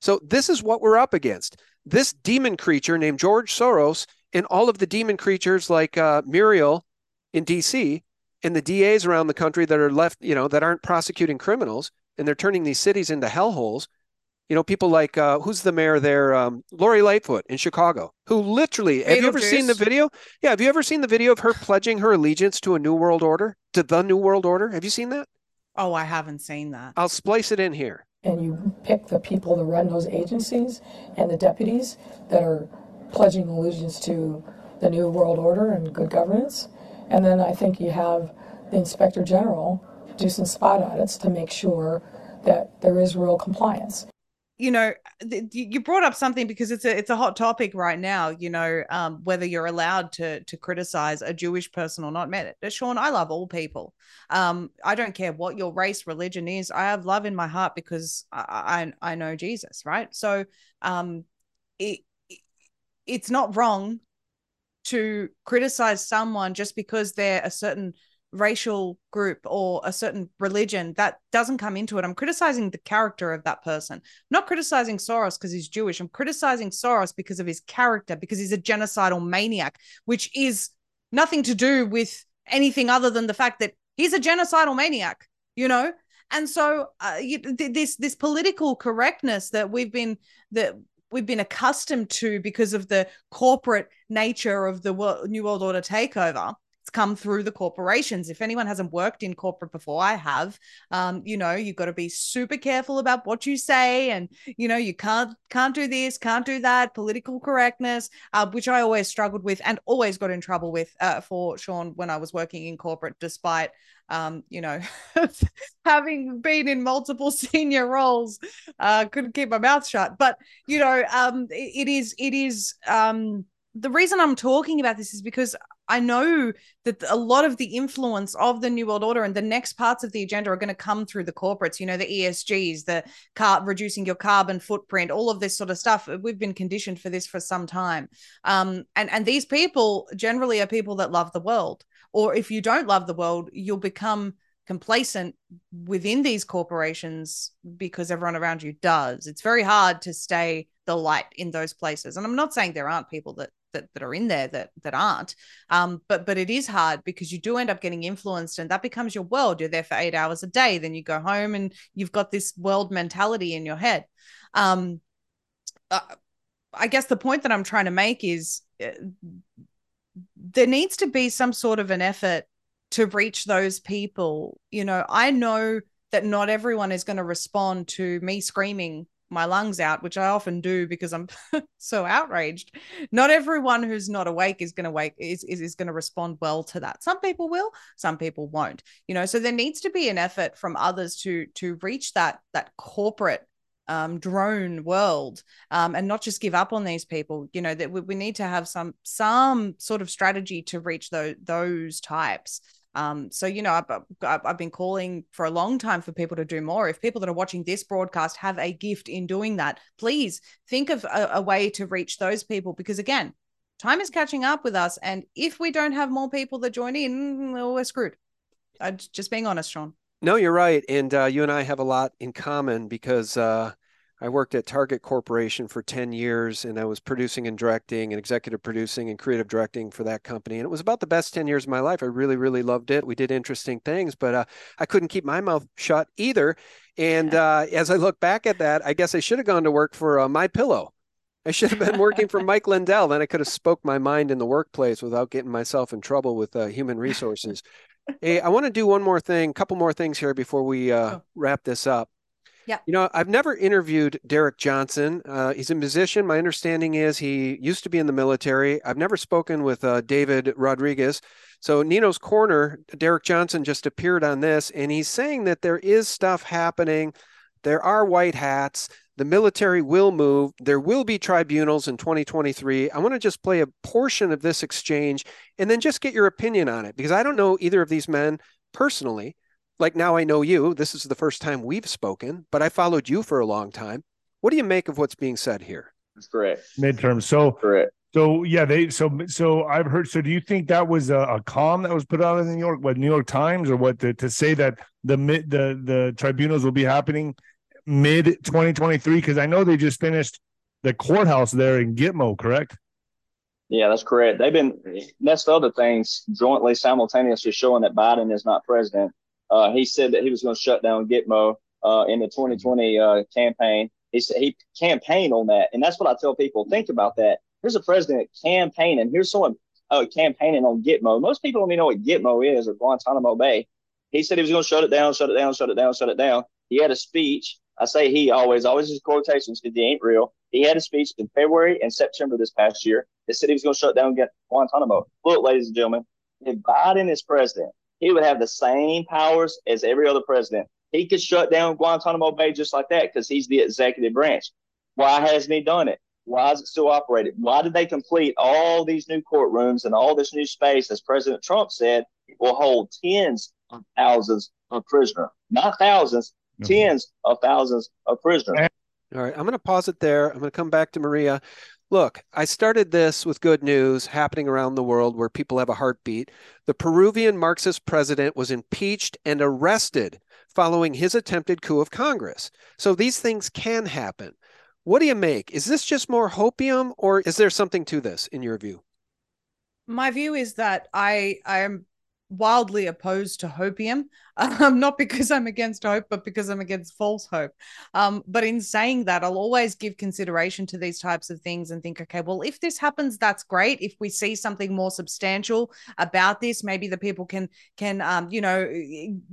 So this is what we're up against. This demon creature named George Soros and all of the demon creatures like uh, Muriel in DC and the DAs around the country that are left, you know, that aren't prosecuting criminals and they're turning these cities into hellholes. You know, people like uh, who's the mayor there, um, Lori Lightfoot in Chicago, who literally have you ever seen the video? Yeah, have you ever seen the video of her pledging her allegiance to a new world order, to the new world order? Have you seen that? Oh, I haven't seen that. I'll splice it in here. And you pick the people to run those agencies and the deputies that are pledging allegiance to the new world order and good governance. And then I think you have the inspector general do some spot audits to make sure that there is real compliance you know you brought up something because it's a it's a hot topic right now you know um, whether you're allowed to to criticize a jewish person or not. Man sean i love all people. Um, i don't care what your race religion is. I have love in my heart because i i, I know jesus right? So um it it's not wrong to criticize someone just because they're a certain racial group or a certain religion that doesn't come into it. I'm criticizing the character of that person. I'm not criticizing soros because he's jewish. I'm criticizing soros because of his character because he's a genocidal maniac which is nothing to do with anything other than the fact that he's a genocidal maniac you know? And so uh, this this political correctness that we've been that we've been accustomed to because of the corporate nature of the new world order takeover come through the corporations. If anyone hasn't worked in corporate before, I have. Um, you know, you've got to be super careful about what you say, and you know, you can't can't do this, can't do that. Political correctness, uh, which I always struggled with and always got in trouble with uh, for Sean when I was working in corporate, despite um, you know, having been in multiple senior roles, uh, couldn't keep my mouth shut. But you know, um, it, it is it is um the reason I'm talking about this is because I know that a lot of the influence of the New World Order and the next parts of the agenda are going to come through the corporates, you know, the ESGs, the car reducing your carbon footprint, all of this sort of stuff. We've been conditioned for this for some time. Um, and, and these people generally are people that love the world. Or if you don't love the world, you'll become complacent within these corporations because everyone around you does. It's very hard to stay the light in those places. And I'm not saying there aren't people that that, that are in there that that aren't. Um, but but it is hard because you do end up getting influenced and that becomes your world. You're there for eight hours a day then you go home and you've got this world mentality in your head. Um, uh, i guess the point that i'm trying to make is uh, there needs to be some sort of an effort to reach those people. You know i know that not everyone is going to respond to me screaming my lungs out, which I often do because I'm so outraged. Not everyone who's not awake is going to wake is, is, is going to respond well to that. Some people will, some people won't. You know, so there needs to be an effort from others to to reach that that corporate um, drone world um, and not just give up on these people. You know that we, we need to have some some sort of strategy to reach those those types. Um, so you know, I've, I've been calling for a long time for people to do more. If people that are watching this broadcast have a gift in doing that, please think of a, a way to reach those people because again, time is catching up with us, and if we don't have more people that join in, we're screwed. I'm just being honest, Sean. No, you're right, and uh, you and I have a lot in common because. Uh I worked at Target Corporation for 10 years and I was producing and directing and executive producing and creative directing for that company. And it was about the best 10 years of my life. I really, really loved it. We did interesting things, but uh, I couldn't keep my mouth shut either. And uh, as I look back at that, I guess I should have gone to work for uh, My Pillow. I should have been working for Mike Lindell. Then I could have spoke my mind in the workplace without getting myself in trouble with uh, human resources. hey, I want to do one more thing, a couple more things here before we uh, oh. wrap this up. Yeah. You know, I've never interviewed Derek Johnson. Uh, he's a musician. My understanding is he used to be in the military. I've never spoken with uh, David Rodriguez. So, Nino's Corner, Derek Johnson just appeared on this, and he's saying that there is stuff happening. There are white hats. The military will move. There will be tribunals in 2023. I want to just play a portion of this exchange and then just get your opinion on it because I don't know either of these men personally like now I know you. This is the first time we've spoken, but I followed you for a long time. What do you make of what's being said here? That's correct. Midterm. So correct. So yeah, they so so I've heard. So do you think that was a, a calm that was put out in the New York, what New York Times, or what to, to say that the mid the the tribunals will be happening mid 2023? Because I know they just finished the courthouse there in Gitmo, correct? Yeah, that's correct. They've been that's the other things jointly simultaneously showing that Biden is not president. Uh, he said that he was going to shut down Gitmo uh, in the 2020 uh, campaign. He said he campaigned on that, and that's what I tell people: think about that. Here's a president campaigning. Here's someone uh, campaigning on Gitmo. Most people don't even know what Gitmo is or Guantanamo Bay. He said he was going to shut it down, shut it down, shut it down, shut it down. He had a speech. I say he always, always his quotations because he ain't real. He had a speech in February and September this past year. They said he was going to shut down Guantanamo. Look, ladies and gentlemen, if Biden is president, he would have the same powers as every other president. He could shut down Guantanamo Bay just like that because he's the executive branch. Why hasn't he done it? Why is it still operating? Why did they complete all these new courtrooms and all this new space, as President Trump said, will hold tens of thousands of prisoners, not 1000s mm-hmm. tens of thousands of prisoners. All right, I'm going to pause it there. I'm going to come back to Maria. Look, I started this with good news happening around the world where people have a heartbeat. The Peruvian Marxist president was impeached and arrested following his attempted coup of Congress. So these things can happen. What do you make? Is this just more hopium or is there something to this in your view? My view is that I I am wildly opposed to hopium, um, not because I'm against hope, but because I'm against false hope. Um, but in saying that, I'll always give consideration to these types of things and think, okay, well, if this happens, that's great. If we see something more substantial about this, maybe the people can can um, you know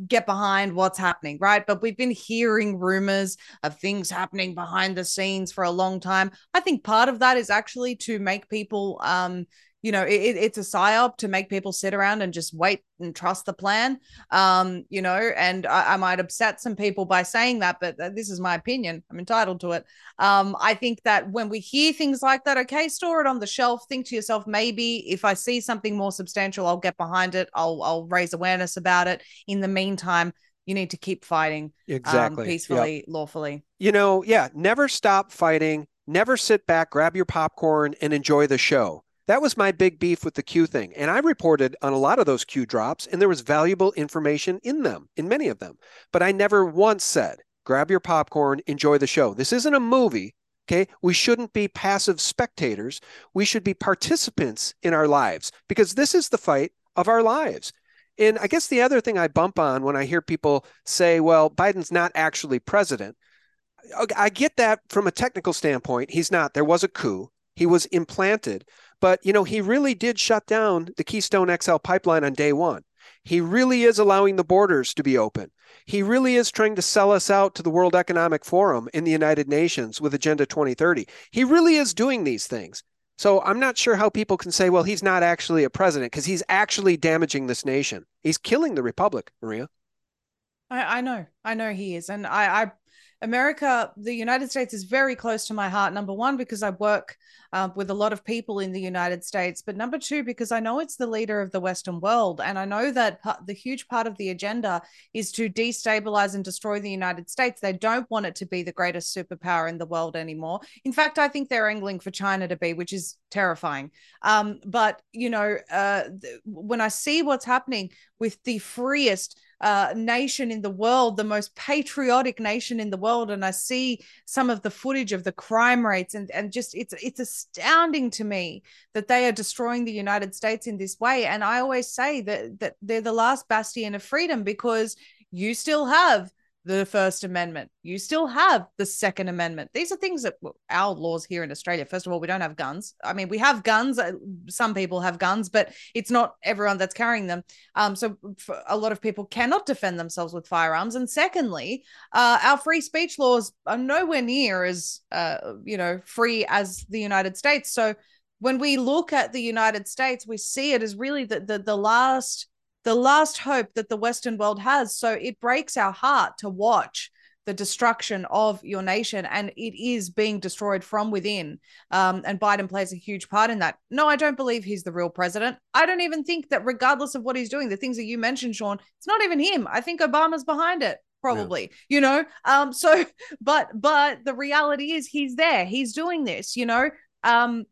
get behind what's happening, right? But we've been hearing rumors of things happening behind the scenes for a long time. I think part of that is actually to make people um you know it, it's a psyop to make people sit around and just wait and trust the plan um you know and I, I, might upset some people by saying that but this is my opinion. I'm entitled to it. Um i think that when we hear things like that okay store it on the shelf think to yourself maybe if i see something more substantial i'll get behind it. I'll i'll raise awareness about it. In the meantime you need to keep fighting um, exactly. Um, peacefully yep. lawfully. You know yeah never stop fighting. Never sit back grab your popcorn and enjoy the show that was my big beef with the Q thing. And I reported on a lot of those Q drops, and there was valuable information in them, in many of them. But I never once said, grab your popcorn, enjoy the show. This isn't a movie. Okay. We shouldn't be passive spectators. We should be participants in our lives because this is the fight of our lives. And I guess the other thing I bump on when I hear people say, well, Biden's not actually president, I get that from a technical standpoint. He's not. There was a coup, he was implanted. But, you know, he really did shut down the Keystone XL pipeline on day one. He really is allowing the borders to be open. He really is trying to sell us out to the World Economic Forum in the United Nations with Agenda 2030. He really is doing these things. So I'm not sure how people can say, well, he's not actually a president because he's actually damaging this nation. He's killing the republic, Maria. I, I know, I know he is, and I, I America, the United States is very close to my heart. Number one, because I work uh, with a lot of people in the United States. But number two, because I know it's the leader of the Western world. And I know that the huge part of the agenda is to destabilize and destroy the United States. They don't want it to be the greatest superpower in the world anymore. In fact, I think they're angling for China to be, which is terrifying. Um, but, you know, uh, th- when I see what's happening with the freest, uh, nation in the world, the most patriotic nation in the world, and I see some of the footage of the crime rates, and and just it's it's astounding to me that they are destroying the United States in this way. And I always say that that they're the last bastion of freedom because you still have the First Amendment. You still have the Second Amendment. These are things that our laws here in Australia, first of all, we don't have guns. I mean, we have guns. Uh, some people have guns, but it's not everyone that's carrying them. Um, so a lot of people cannot defend themselves with firearms. And secondly, uh, our free speech laws are nowhere near as, uh, you know, free as the United States. So when we look at the United States, we see it as really the, the, the last the last hope that the Western world has. So it breaks our heart to watch the destruction of your nation and it is being destroyed from within. Um, and biden plays a huge part in that. No i don't believe he's the real president. I don't even think that regardless of what he's doing the things that you mentioned sean it's not even him. I think obama's behind it probably yeah. you know? Um so but but the reality is he's there. He's doing this you know? Um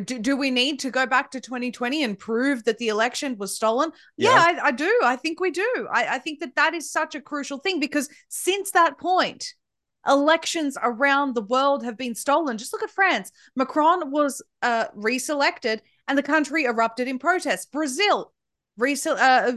do, do we need to go back to 2020 and prove that the election was stolen? Yeah, yeah I, I, do. I think we do. I, I think that that is such a crucial thing because since that point, elections around the world have been stolen. Just look at France. Macron was uh, reselected and the country erupted in protest. Brazil, resel- uh,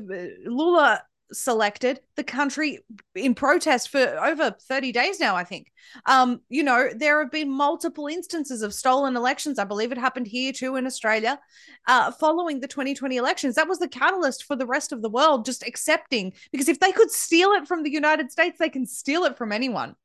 Lula selected the country in protest for over 30 days now i think. Um you know there have been multiple instances of stolen elections. I believe it happened here too in australia uh following the 2020 elections. That was the catalyst for the rest of the world just accepting because if they could steal it from the united states they can steal it from anyone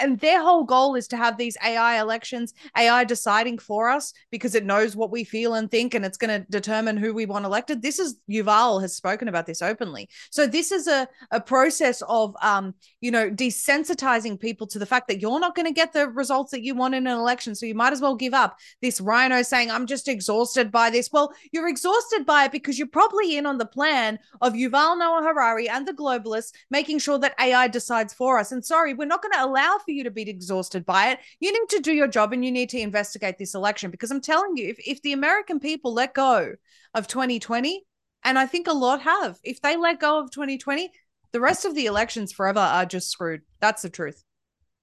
and their whole goal is to have these AI elections, AI deciding for us because it knows what we feel and think and it's going to determine who we want elected. This is Yuval has spoken about this openly. So this is a, a process of um, you know, desensitizing people to the fact that you're not going to get the results that you want in an election. So you might as well give up. This RINO saying, I'm just exhausted by this. Well, you're exhausted by it because you're probably in on the plan of Yuval Noah Harari and the globalists making sure that AI decides for us. And sorry, we're not going to allow for you to be exhausted by it. You need to do your job and you need to investigate this election because I'm telling you, if, if the American people let go of 2020, and I think a lot have, if they let go of 2020, the rest of the elections forever are just screwed. That's the truth.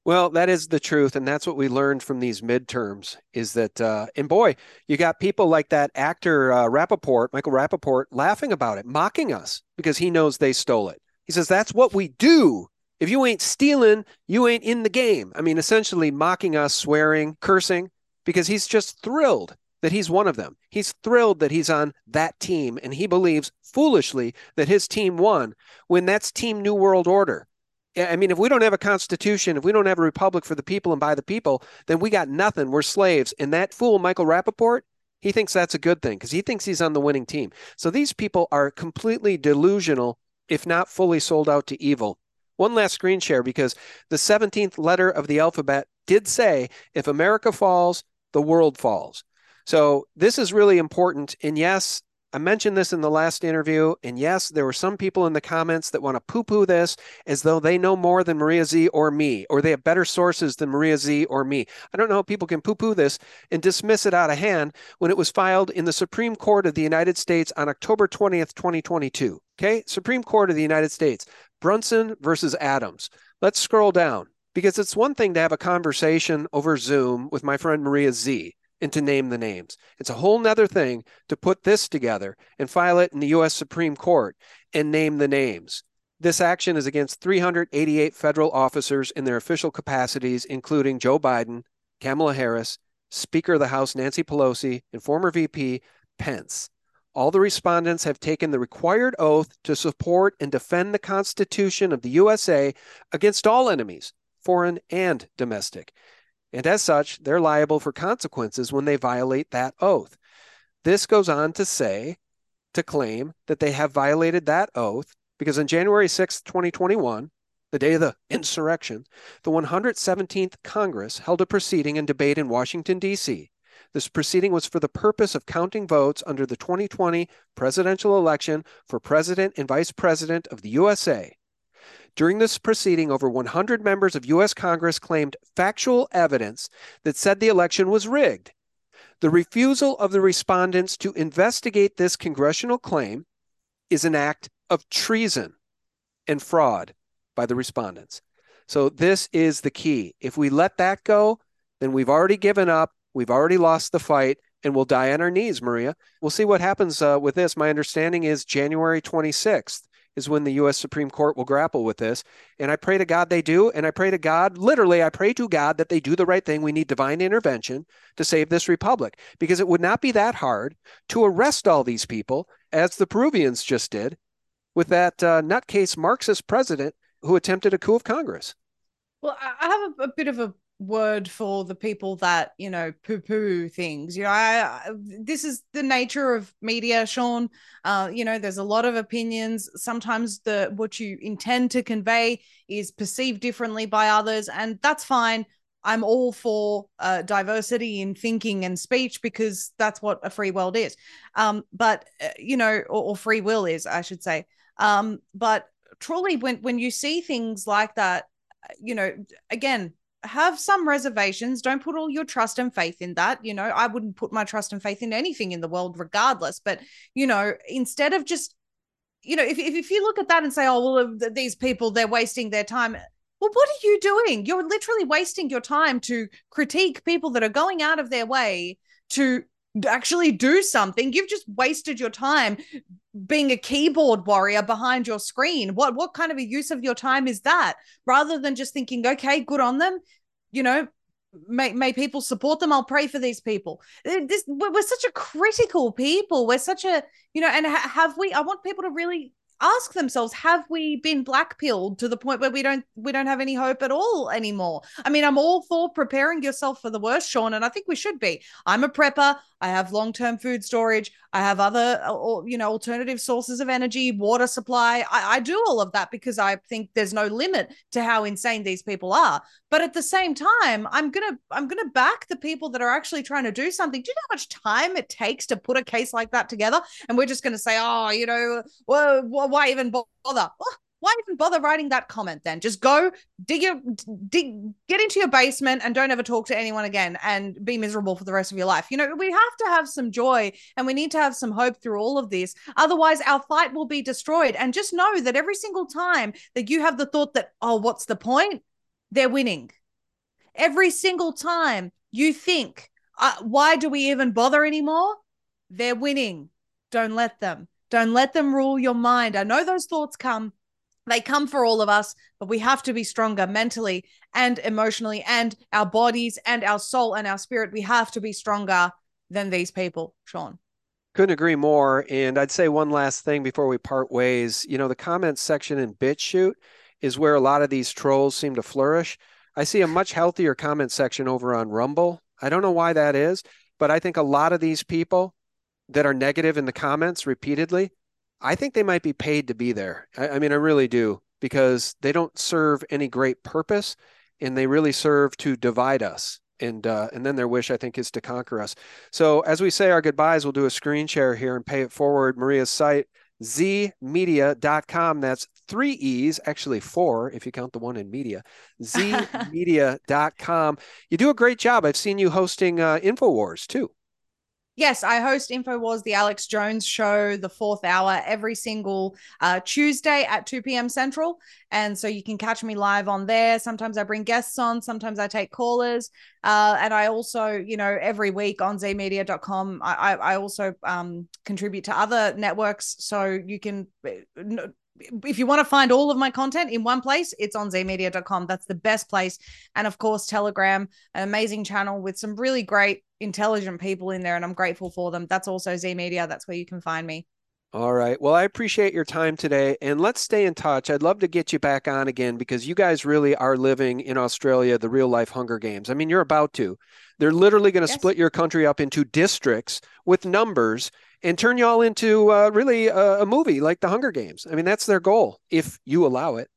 Well, that is the truth, and that's what we learned from these midterms. Is that, uh, and boy, you got people like that actor uh, Rapaport, Michael Rapaport, laughing about it, mocking us because he knows they stole it. He says that's what we do if you ain't stealing, you ain't in the game. I mean, essentially mocking us, swearing, cursing, because he's just thrilled that he's one of them. He's thrilled that he's on that team, and he believes foolishly that his team won when that's Team New World Order. I mean, if we don't have a constitution, if we don't have a republic for the people and by the people, then we got nothing. We're slaves. And that fool, Michael Rapaport, he thinks that's a good thing because he thinks he's on the winning team. So these people are completely delusional, if not fully sold out to evil. One last screen share because the 17th letter of the alphabet did say if America falls, the world falls. So this is really important. And yes, I mentioned this in the last interview. And yes, there were some people in the comments that want to poo poo this as though they know more than Maria Zeee or me, or they have better sources than Maria Zeee or me. I don't know how people can poo poo this and dismiss it out of hand when it was filed in the Supreme Court of the United States on October 20th, 2022. Okay, Supreme Court of the United States, Brunson versus Adams. Let's scroll down because it's one thing to have a conversation over Zoom with my friend Maria Zeee and to name the names. It's a whole nother thing to put this together and file it in the U.S. Supreme Court and name the names. This action is against 388 federal officers in their official capacities, including Joe Biden, Kamala Harris, Speaker of the House Nancy Pelosi, and former VP Pence. All the respondents have taken the required oath to support and defend the Constitution of the USA against all enemies, foreign and domestic and as such, they're liable for consequences when they violate that oath. This goes on to say, to claim that they have violated that oath because on January 6th, 2021, the day of the insurrection, the 117th Congress held a proceeding and debate in Washington, D.C. This proceeding was for the purpose of counting votes under the 2020 presidential election for president and vice president of the USA. During this proceeding, over 100 members of U.S. Congress claimed factual evidence that said the election was rigged. The refusal of the respondents to investigate this congressional claim is an act of treason and fraud by the respondents. So, this is the key. If we let that go, then we've already given up, we've already lost the fight, and we'll die on our knees, Maria. We'll see what happens uh, with this. My understanding is January 26th is when the U.S. Supreme Court will grapple with this. And I pray to God they do. And I pray to God, literally, I pray to God that they do the right thing. We need divine intervention to save this republic because it would not be that hard to arrest all these people, as the Peruvians just did, with that uh, nutcase Marxist president who attempted a coup of Congress. Well, I have a, a bit of a word for the people that you know poo poo things you know I, I, this is the nature of media sean. Uh you know there's a lot of opinions. Sometimes the what you intend to convey is perceived differently by others and that's fine. I'm all for uh, diversity in thinking and speech because that's what a free world is. Um but uh, you know or, or free will is i should say. Um but truly when when you see things like that you know again have some reservations. Don't put all your trust and faith in that. You know, I wouldn't put my trust and faith in anything in the world, regardless. But, you know, instead of just, you know, if, if, if you look at that and say, oh, well, uh, these people, they're wasting their time. Well, what are you doing? You're literally wasting your time to critique people that are going out of their way to actually do something. You've just wasted your time being a keyboard warrior behind your screen. What what kind of a use of your time is that? Rather than just thinking, okay, good on them, you know, may may people support them. I'll pray for these people. This we're, such a critical people. We're such a you know, and ha- have we? I want people to really ask themselves have we been blackpilled to the point where we don't we don't have any hope at all anymore? I mean i'm all for preparing yourself for the worst sean and i think we should be. I'm a prepper. I have long-term food storage. I have other uh, you know alternative sources of energy water supply. I, I do all of that because i think there's no limit to how insane these people are. But at the same time i'm gonna i'm gonna back the people that are actually trying to do something. Do you know how much time it takes to put a case like that together? And we're just gonna say oh you know well why even bother? Why even bother writing that comment then? Just go dig your dig get into your basement and don't ever talk to anyone again and be miserable for the rest of your life. You know, we have to have some joy and we need to have some hope through all of this. Otherwise, our fight will be destroyed. And just know that every single time that you have the thought that, oh, what's the point? They're winning. Every single time you think, uh, why do we even bother anymore? They're winning. Don't let them. Don't let them rule your mind. I know those thoughts come. They come for all of us, but we have to be stronger mentally and emotionally, and our bodies and our soul and our spirit. We have to be stronger than these people, Sean. Couldn't agree more. And I'd say one last thing before we part ways. You know, the comments section in BitChute is where a lot of these trolls seem to flourish. I see a much healthier comment section over on Rumble. I don't know why that is, but I think a lot of these people that are negative in the comments repeatedly, I think they might be paid to be there. I, I mean, I really do because they don't serve any great purpose, and they really serve to divide us. And uh, and then their wish, I think, is to conquer us. So as we say our goodbyes, we'll do a screen share here and pay it forward. Maria's site zeeemedia.com. That's three E's, actually four if you count the one in media. zeeemedia.com. You do a great job. I've seen you hosting uh, InfoWars too. Yes, I host InfoWars, the Alex Jones show, the fourth hour every single uh, Tuesday at 2 p.m. Central. And so you can catch me live on there. Sometimes I bring guests on, sometimes I take callers. Uh, and I also, you know, every week on zeeemedia.com, I, I, I also um, contribute to other networks. So you can if you want to find all of my content in one place, it's on zeeemedia.com. That's the best place. And of course, Telegram, an amazing channel with some really great, intelligent people in there. And I'm grateful for them. That's also Zeee Media. That's where you can find me. All right. Well, I appreciate your time today. And let's stay in touch. I'd love to get you back on again because you guys really are living in Australia the real life Hunger Games. I mean, you're about to. They're literally going to yes. split your country up into districts with numbers and turn y'all into uh, really a, a movie like The Hunger Games. I mean, that's their goal if you allow it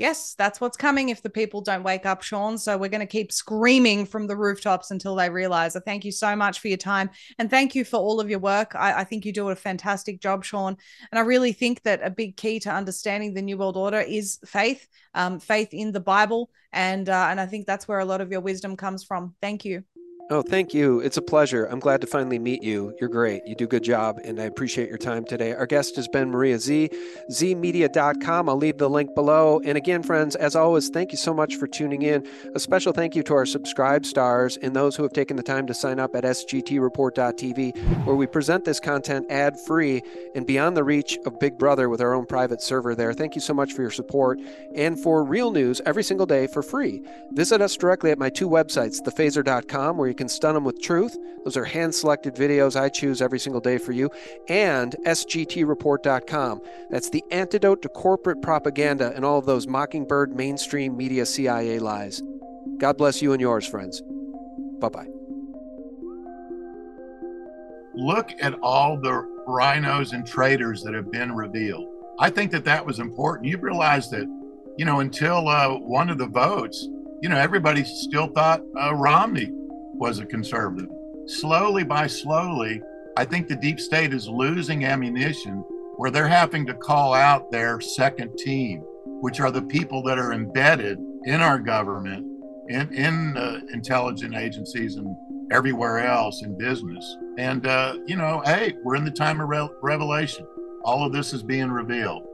yes, that's what's coming if the people don't wake up, Sean. So we're going to keep screaming from the rooftops until they realize. I thank you so much for your time and thank you for all of your work. I, I, think you do a fantastic job, Sean. And I really think that a big key to understanding the New World Order is faith, um, faith in the Bible. And, uh, and I think that's where a lot of your wisdom comes from. Thank you. Oh, thank you. It's a pleasure. I'm glad to finally meet you. You're great. You do a good job, and I appreciate your time today. Our guest has been Maria Zeee, zeeemedia.com. I'll leave the link below. And again, friends, as always, thank you so much for tuning in. A special thank you to our subscribe stars and those who have taken the time to sign up at sgtreport.tv, where we present this content ad free and beyond the reach of Big Brother with our own private server there. Thank you so much for your support and for real news every single day for free. Visit us directly at my two websites, thephaser.com, where you can stun them with truth. Those are hand selected videos I choose every single day for you. And SGTReport.com. That's the antidote to corporate propaganda and all of those mockingbird mainstream media CIA lies. God bless you and yours, friends. Bye bye. Look at all the RINOs and traitors that have been revealed. I think that that was important. You realize that, you know, until uh, one of the votes, you know, everybody still thought uh, Romney was a conservative. Slowly by slowly, I think the deep state is losing ammunition where they're having to call out their second team, which are the people that are embedded in our government, in, in intelligence agencies, and everywhere else in business. And, uh, you know, hey, we're in the time of re- revelation. All of this is being revealed.